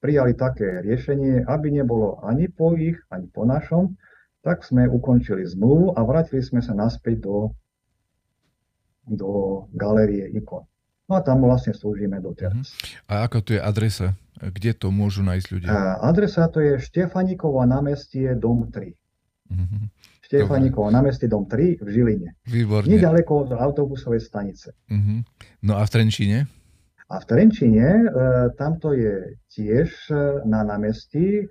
prijali také riešenie, aby nebolo ani po ich, ani po našom, tak sme ukončili zmluvu a vrátili sme sa naspäť do, do galérie ikon. No a tam vlastne slúžime doteraz. A ako tu je adresa? Kde to môžu nájsť ľudia? Adresa to je Štefaníkovo námestie, dom 3. Uh-huh. Mhm. Štefaníkovo námestie, dom 3 v Žiline. Výborne. Nedaleko od autobusovej stanice. Uh-huh. No a v Trenčíne? A v Trenčine, e, tamto je tiež e, na námestí, e,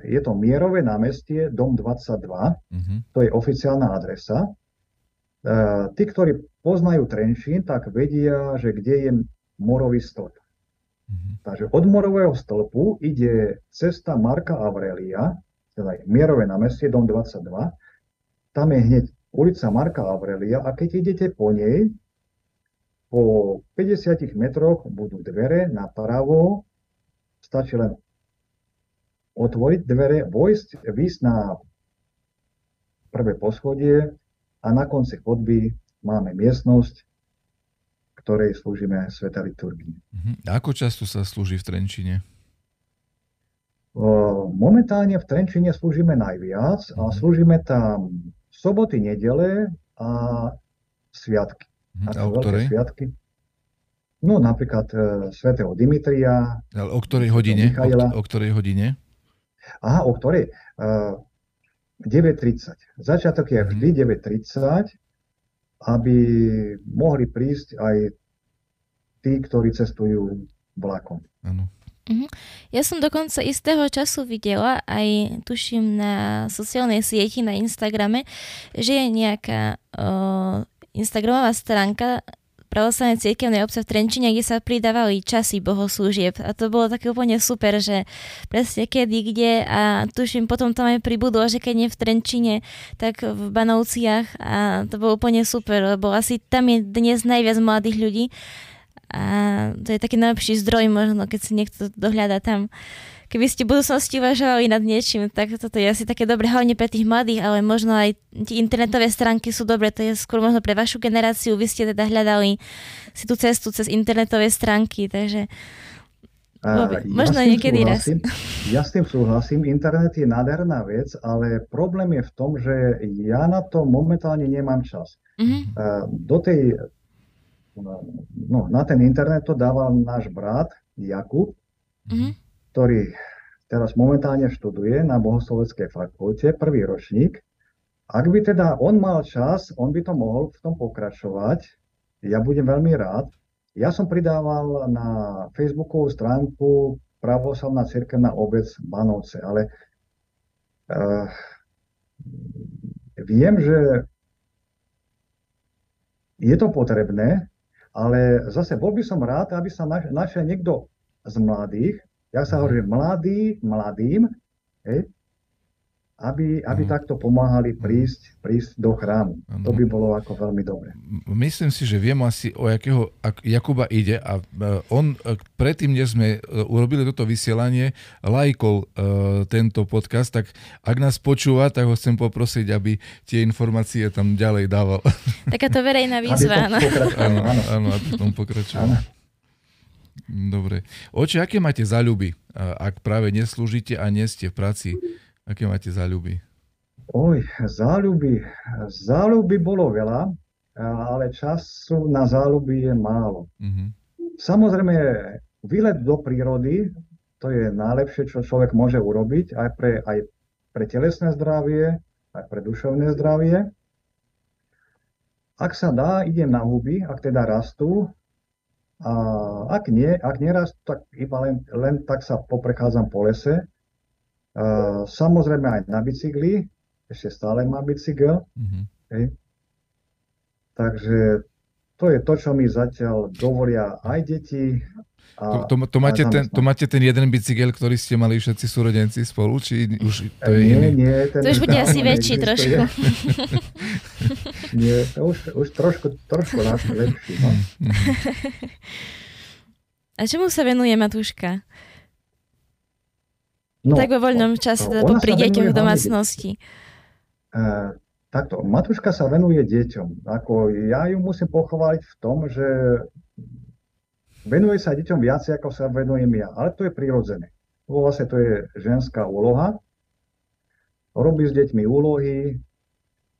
je to Mierové námestie, dom 22, uh-huh. to je oficiálna adresa. Tí, ktorí poznajú Trenčín, tak vedia, že kde je morový stĺp. Uh-huh. Takže od morového stĺpu ide cesta Marka Aurelia, teda Mierové námestie, dom 22. Tam je hneď ulica Marka Aurelia a keď idete po nej, po 50 metroch budú dvere napravo, stačí len otvoriť dvere, vojsť, výsť na prvé poschodie a na konci chodby máme miestnosť, ktorej slúžime Sveta liturgii. Uh-huh. Ako často sa slúži v Trenčine? Momentálne v Trenčine slúžime najviac a mhm. slúžime tam soboty, nedele a sviatky. Hm, a o ktorej? Sviatky. No napríklad e, svätého Dimitria. Ale o ktorej hodine? O, o ktorej hodine? Aha, o ktorej? E, 9.30. Začiatok je vždy mm-hmm. 9.30, aby mohli prísť aj tí, ktorí cestujú vlakom. Áno. Uh-huh. Ja som dokonca istého času videla, aj tuším na sociálnej sieti, na Instagrame, že je nejaká uh, Instagramová stránka pravoslavnej cirkevnej obce v Trenčine, kde sa pridávali časy bohoslúžieb. A to bolo také úplne super, že presne kedy, kde a tuším, potom tam aj pribudlo, že keď nie v Trenčine, tak v Banovciach. A to bolo úplne super, lebo asi tam je dnes najviac mladých ľudí. A to je taký najlepší zdroj možno, keď si niekto dohľada tam keby ste v budúcnosti uvažovali nad niečím, tak toto je asi také dobre, hlavne pre tých mladých, ale možno aj tie internetové stránky sú dobré, to je skôr možno pre vašu generáciu, vy ste teda hľadali si tú cestu cez internetové stránky, takže ja možno niekedy raz. Ja s tým súhlasím, internet je nádherná vec, ale problém je v tom, že ja na to momentálne nemám čas. Mm-hmm. Do tej, no, na ten internet to dával náš brat Jakub, mm-hmm ktorý teraz momentálne študuje na Bohosloveckej fakulte, prvý ročník. Ak by teda on mal čas, on by to mohol v tom pokračovať. Ja budem veľmi rád. Ja som pridával na Facebookovú stránku Pravoslavná cirkevná obec Banovce, ale uh, viem, že je to potrebné, ale zase bol by som rád, aby sa našiel niekto z mladých, ja sa hovorím mladý, mladým, hej, aby, aby uh-huh. takto pomáhali prísť, prísť do chrámu. Uh-huh. To by bolo ako veľmi dobre. Myslím si, že viem asi, o jakého Jakuba ide a e, on e, predtým, než sme e, urobili toto vysielanie, lajkol uh, tento podcast, tak ak nás počúva, tak ho chcem poprosiť, aby tie informácie tam ďalej dával. Takáto verejná výzva. Áno, áno, áno, tom pokračoval. Dobre. Oče, aké máte záľuby, ak práve neslúžite a nie ste v práci? Aké máte záľuby? Oj, záľuby. Záľuby bolo veľa, ale času na záľuby je málo. Mm-hmm. Samozrejme, výlet do prírody, to je najlepšie, čo človek môže urobiť aj pre, aj pre telesné zdravie, aj pre duševné zdravie. Ak sa dá, idem na huby, ak teda rastú. A ak nie, ak nerastú, tak iba len, len tak sa poprechádzam po lese. Samozrejme aj na bicykli, ešte stále má bicykel. Mm-hmm. Hej. Takže to je to, čo mi zatiaľ dovolia aj deti. A, to, to, to, máte ten, to máte ten jeden bicykel, ktorý ste mali všetci súrodenci spolu, či už to je nie, iný? Nie, ten to už bude asi väčší trošku. nie, to už, už trošku, trošku lepší. No. A čomu sa venuje Matúška? No, tak vo voľnom čase, teda pri deťoch v domácnosti. Uh, takto, Matuška sa venuje deťom. Ako ja ju musím pochváliť v tom, že venuje sa deťom viac, ako sa venujem ja. Ale to je prirodzené. Vlastne to je ženská úloha. Robí s deťmi úlohy,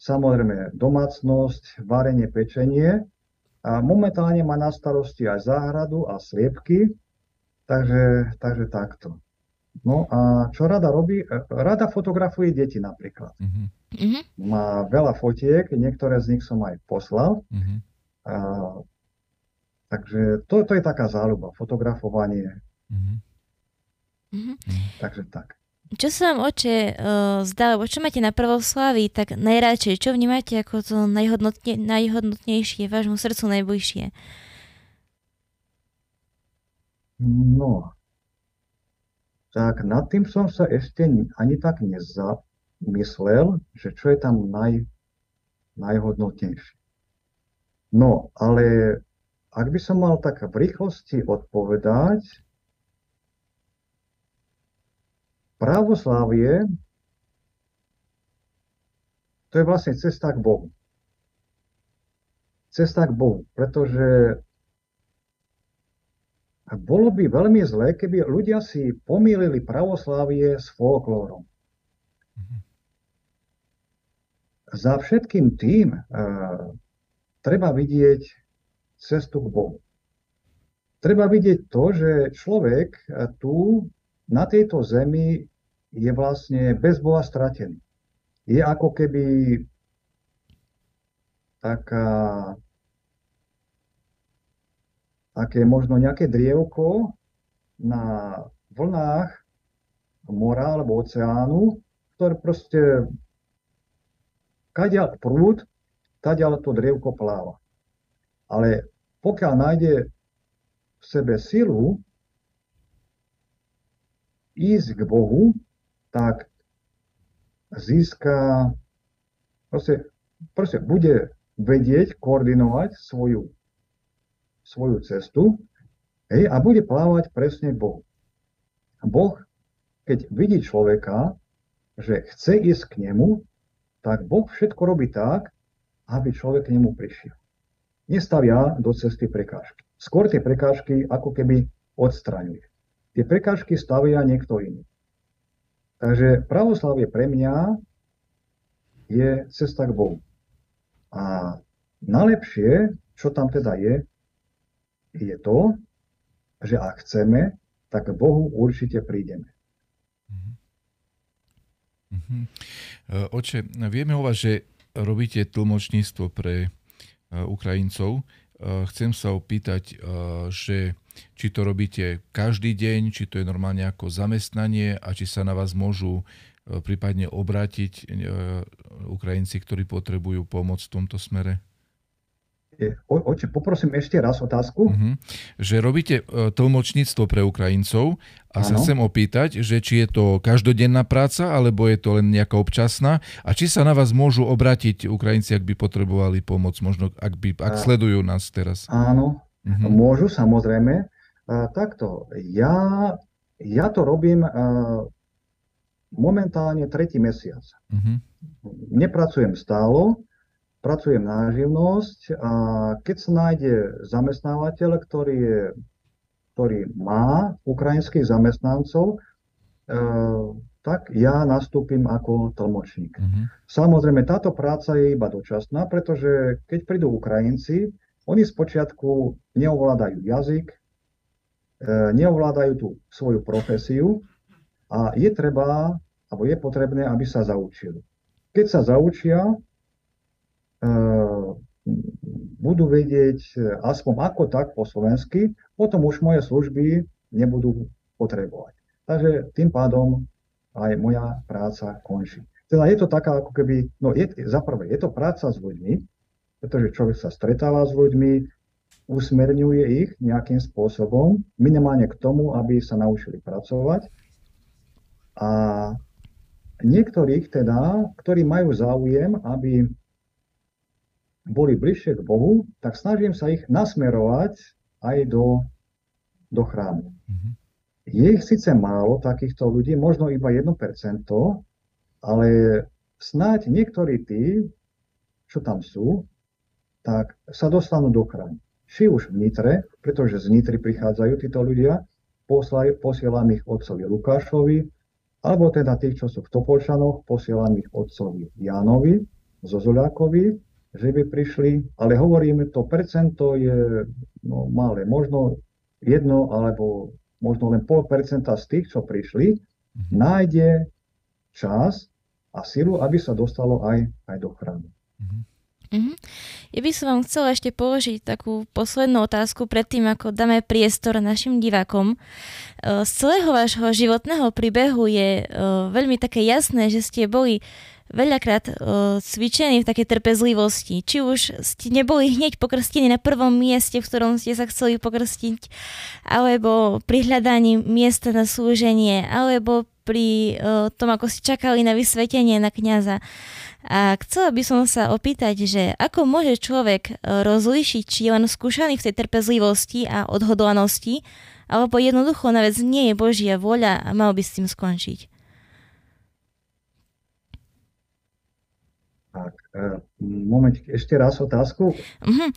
samozrejme domácnosť, varenie, pečenie. A momentálne má na starosti aj záhradu a sliepky, takže, takže takto. No a čo rada robí? E, rada fotografuje deti napríklad. Uh-huh. Má veľa fotiek, niektoré z nich som aj poslal. Uh-huh. A, takže to, to je taká záľuba, fotografovanie. Uh-huh. Takže tak. Čo sa vám oče uh, zdá, alebo čo máte na prvoslaví, tak najradšej, čo vnímate ako to najhodnotne, najhodnotnejšie, vášmu srdcu najbližšie? No, tak nad tým som sa ešte ani tak nezamyslel, že čo je tam naj, najhodnotnejšie. No, ale ak by som mal tak v rýchlosti odpovedať, právoslávie to je vlastne cesta k Bohu. Cesta k Bohu, pretože bolo by veľmi zlé, keby ľudia si pomýlili pravoslávie s folklórom. Mm-hmm. Za všetkým tým uh, treba vidieť cestu k Bohu. Treba vidieť to, že človek tu na tejto zemi je vlastne bez Boha stratený. Je ako keby taká aké možno nejaké drievko na vlnách mora alebo oceánu, ktoré proste kadiaľ prúd, kadiaľ to drievko pláva. Ale pokiaľ nájde v sebe silu ísť k Bohu, tak získa, proste, proste bude vedieť, koordinovať svoju svoju cestu hej, a bude plávať presne Bohu. Boh, keď vidí človeka, že chce ísť k nemu, tak Boh všetko robí tak, aby človek k nemu prišiel. Nestavia do cesty prekážky. Skôr tie prekážky ako keby odstraňuje. Tie prekážky stavia niekto iný. Takže pravoslavie pre mňa je cesta k Bohu. A najlepšie, čo tam teda je, je to, že ak chceme, tak k Bohu určite prídeme. Mm-hmm. Oče, vieme o vás, že robíte tlmočníctvo pre e, Ukrajincov. E, chcem sa opýtať, že či to robíte každý deň, či to je normálne ako zamestnanie a či sa na vás môžu prípadne obrátiť Ukrajinci, ktorí potrebujú pomoc v tomto smere? o, oče, poprosím ešte raz otázku. Uh-huh. Že robíte tlmočníctvo pre Ukrajincov a ano. sa chcem opýtať, že či je to každodenná práca, alebo je to len nejaká občasná a či sa na vás môžu obrátiť Ukrajinci, ak by potrebovali pomoc, možno ak, by, ak sledujú nás teraz. Áno, uh-huh. môžu samozrejme. Uh, takto, ja, ja to robím uh, momentálne tretí mesiac. Uh-huh. Nepracujem stálo, pracujem na živnosť a keď sa nájde zamestnávateľ, ktorý, je, ktorý má ukrajinských zamestnancov, e, tak ja nastúpim ako tlmočník. Uh-huh. Samozrejme, táto práca je iba dočasná, pretože keď prídu Ukrajinci, oni spočiatku neovládajú jazyk, e, neovládajú tú svoju profesiu a je treba, alebo je potrebné, aby sa zaučili. Keď sa zaučia, budú vedieť e, aspoň ako tak po slovensky, potom už moje služby nebudú potrebovať. Takže tým pádom aj moja práca končí. Teda je to taká ako keby, no je, za prvé, je to práca s ľuďmi, pretože človek sa stretáva s ľuďmi, usmerňuje ich nejakým spôsobom, minimálne k tomu, aby sa naučili pracovať. A niektorých teda, ktorí majú záujem, aby boli bližšie k Bohu, tak snažím sa ich nasmerovať aj do, do chrámu. Mm-hmm. Je ich síce málo takýchto ľudí, možno iba 1%, ale snáď niektorí tí, čo tam sú, tak sa dostanú do chrámu. Či už v Nitre, pretože z Nitry prichádzajú títo ľudia, poslaj, posielam ich otcovi Lukášovi, alebo teda tých, čo sú v Topolčanoch, posielam ich otcovi Jánovi, Zozuľákovi, že by prišli, ale hovoríme, to percento je no, malé, možno jedno alebo možno len pol percenta z tých, čo prišli, mm-hmm. nájde čas a silu, aby sa dostalo aj, aj do chrámu. Mm-hmm. Mm-hmm. Ja by som vám chcela ešte položiť takú poslednú otázku predtým, ako dáme priestor našim divákom. E, z celého vášho životného príbehu je e, veľmi také jasné, že ste boli veľakrát uh, cvičení v takej trpezlivosti. Či už ste neboli hneď pokrstení na prvom mieste, v ktorom ste sa chceli pokrstiť, alebo pri hľadaní miesta na slúženie, alebo pri uh, tom, ako ste čakali na vysvetenie na kňaza. A chcela by som sa opýtať, že ako môže človek rozlíšiť, či je len skúšaný v tej trpezlivosti a odhodlanosti, alebo jednoducho na vec nie je Božia voľa a mal by s tým skončiť. Tak, e, moment, ešte raz otázku. Uh-huh.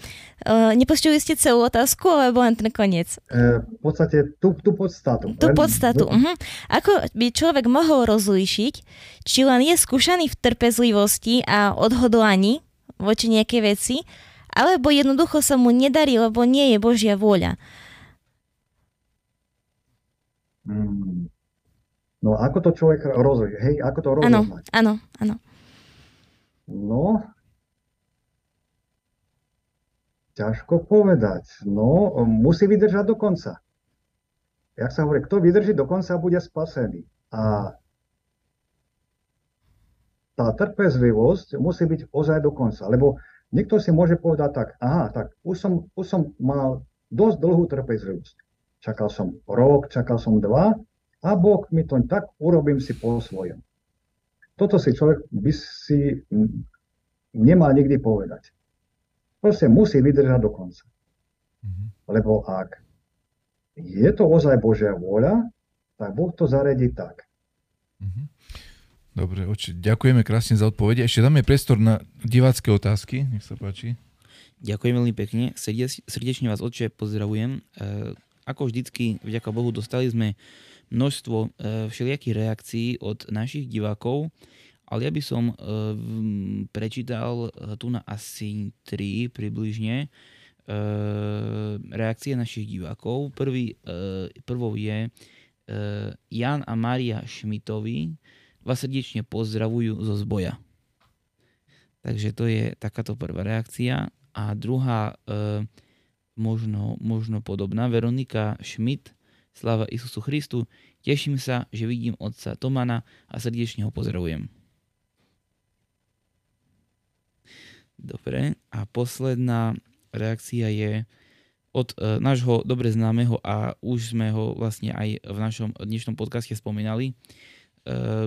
Uh, nepočuli ste celú otázku, alebo len ten koniec? Uh, v podstate tú, tú podstatu. Tú len, podstatu. Uh-huh. Ako by človek mohol rozlíšiť, či len je skúšaný v trpezlivosti a odhodlaní voči nejakej veci, alebo jednoducho sa mu nedarí, lebo nie je Božia vôľa. Hmm. No ako to človek rozlíši? Hej, ako to rozoznať? Áno, áno, áno. No, ťažko povedať. No, musí vydržať do konca. Jak sa hovorí, kto vydrží do konca, bude spasený. A tá trpezlivosť musí byť ozaj do konca. Lebo niekto si môže povedať tak, aha, tak už som, už som mal dosť dlhú trpezlivosť. Čakal som rok, čakal som dva a Boh mi to tak urobím si po svojom. Toto si človek by si nemal nikdy povedať. Proste musí vydržať do konca. Mm-hmm. Lebo ak je to ozaj Božia vôľa, tak Boh to zaredí tak. Mm-hmm. Dobre, oči, ďakujeme krásne za odpovede. Ešte dáme priestor na divácké otázky. Nech sa páči. Ďakujem veľmi pekne. Srdečne vás, oče, pozdravujem. E, ako vždycky, vďaka Bohu, dostali sme množstvo e, všelijakých reakcií od našich divákov, ale ja by som e, prečítal e, tu na asi 3 približne reakcie našich divákov. Prvý, prvou je Jan a Maria Šmitovi vás srdečne pozdravujú zo zboja. Takže to je takáto prvá reakcia. A druhá, možno, možno podobná, Veronika Schmidt Sláva Isusu Christu. Teším sa, že vidím otca Tomana a srdečne ho pozdravujem. Dobre, a posledná reakcia je od e, nášho dobre známeho a už sme ho vlastne aj v našom dnešnom podcaste spomínali, e,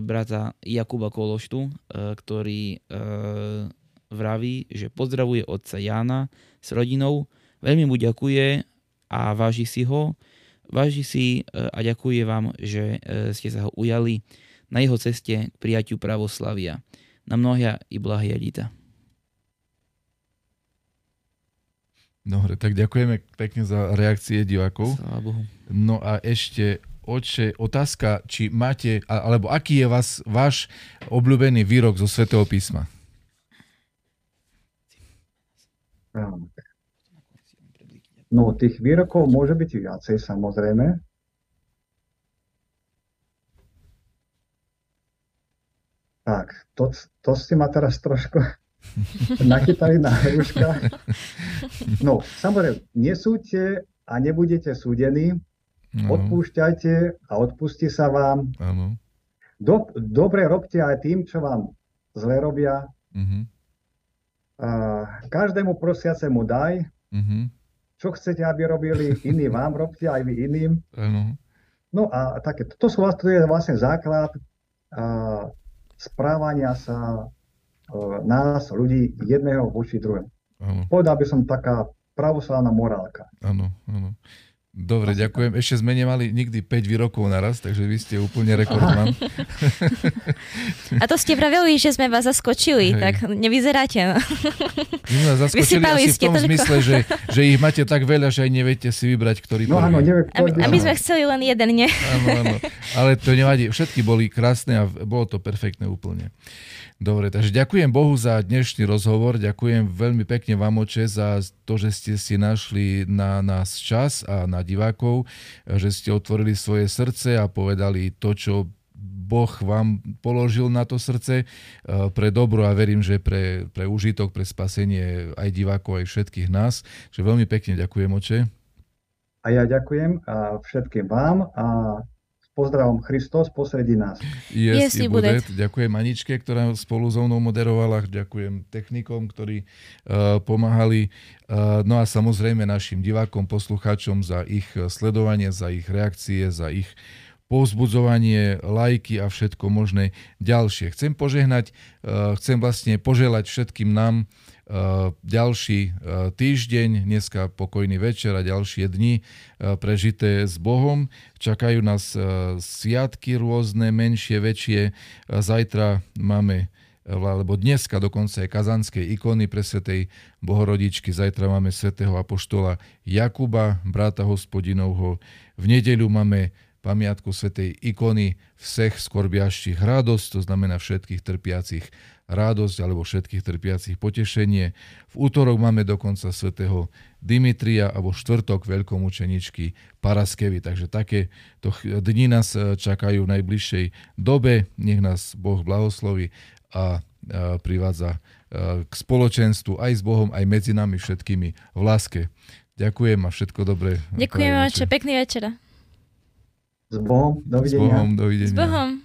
brata Jakuba Kološtu, e, ktorý e, vraví, že pozdravuje otca Jána s rodinou, veľmi mu ďakuje a váži si ho, váži si e, a ďakuje vám, že e, ste sa ho ujali na jeho ceste k prijatiu pravoslavia. Na mnohia i blahia dita. Dobre, tak ďakujeme pekne za reakcie divákov. No a ešte, oče, otázka, či máte, alebo aký je vás, váš obľúbený výrok zo Svetého písma? No, tých výrokov môže byť viacej, samozrejme. Tak, to, to ste ma teraz trošku nachytali na hruška. No, samozrejme, nesúďte a nebudete súdení, No, odpúšťajte a odpustí sa vám. áno. Do, dobre robte aj tým, čo vám zle robia. Mhm, A každému prosiacemu daj, mhm, čo chcete, aby robili iní vám, robte aj vy iným. No a také, to, sú, to je vlastne základ a, správania sa a, nás, ľudí, jedného voči druhému. Povedal by som taká pravoslávna morálka. áno, áno. Dobre, ďakujem. Ešte sme nemali nikdy 5 výrokov naraz, takže vy ste úplne rekordman. A to ste vraveli, že sme vás zaskočili, Hej. tak nevyzeráte. No. Vy sme zaskočili asi v tom toľko. zmysle, že, že ich máte tak veľa, že aj neviete si vybrať, ktorý No áno, neviem, A my, kto a my by- sme chceli len jeden, nie? Áno, áno. Ale to nevadí. Všetky boli krásne a bolo to perfektné úplne. Dobre, takže ďakujem Bohu za dnešný rozhovor. Ďakujem veľmi pekne vám, oče, za to, že ste si našli na nás čas a na divákov, že ste otvorili svoje srdce a povedali to, čo Boh vám položil na to srdce eh, pre dobro a verím, že pre, pre užitok, pre spasenie aj divákov, aj všetkých nás. Že veľmi pekne ďakujem, oče. A ja ďakujem všetkým vám a pozdravom Christos posredí nás. Yes, Yes, bude. Ďakujem Aničke, ktorá spolu so mnou moderovala. Ďakujem technikom, ktorí uh, pomáhali. Uh, no a samozrejme našim divákom, poslucháčom za ich eh, sledovanie, za ich reakcie, za ich povzbudzovanie, lajky a všetko možné ďalšie. Chcem požehnať, uh, chcem vlastne poželať všetkým nám uh, ďalší uh, týždeň, dneska pokojný večer a ďalšie dni uh, prežité s Bohom. Čakajú nás sviatky rôzne, menšie, väčšie. Zajtra máme alebo dneska dokonca je kazanskej ikony pre svetej Bohorodičky. Zajtra máme svätého apoštola Jakuba, brata hospodinovho. V nedeľu máme pamiatku svätej ikony všech skorbiaštich radosť, to znamená všetkých trpiacich radosť alebo všetkých trpiacich potešenie. V útorok máme dokonca svätého Dimitria a vo štvrtok veľkomučeničky Paraskevy. Takže také to ch- dni nás e, čakajú v najbližšej dobe. Nech nás Boh blahosloví a e, privádza e, k spoločenstvu aj s Bohom, aj medzi nami všetkými v láske. Ďakujem a všetko dobré. Ďakujem, oče, pekný večer. S Bohom, S dovidenia. Bohom, dovidenia. S Bohom.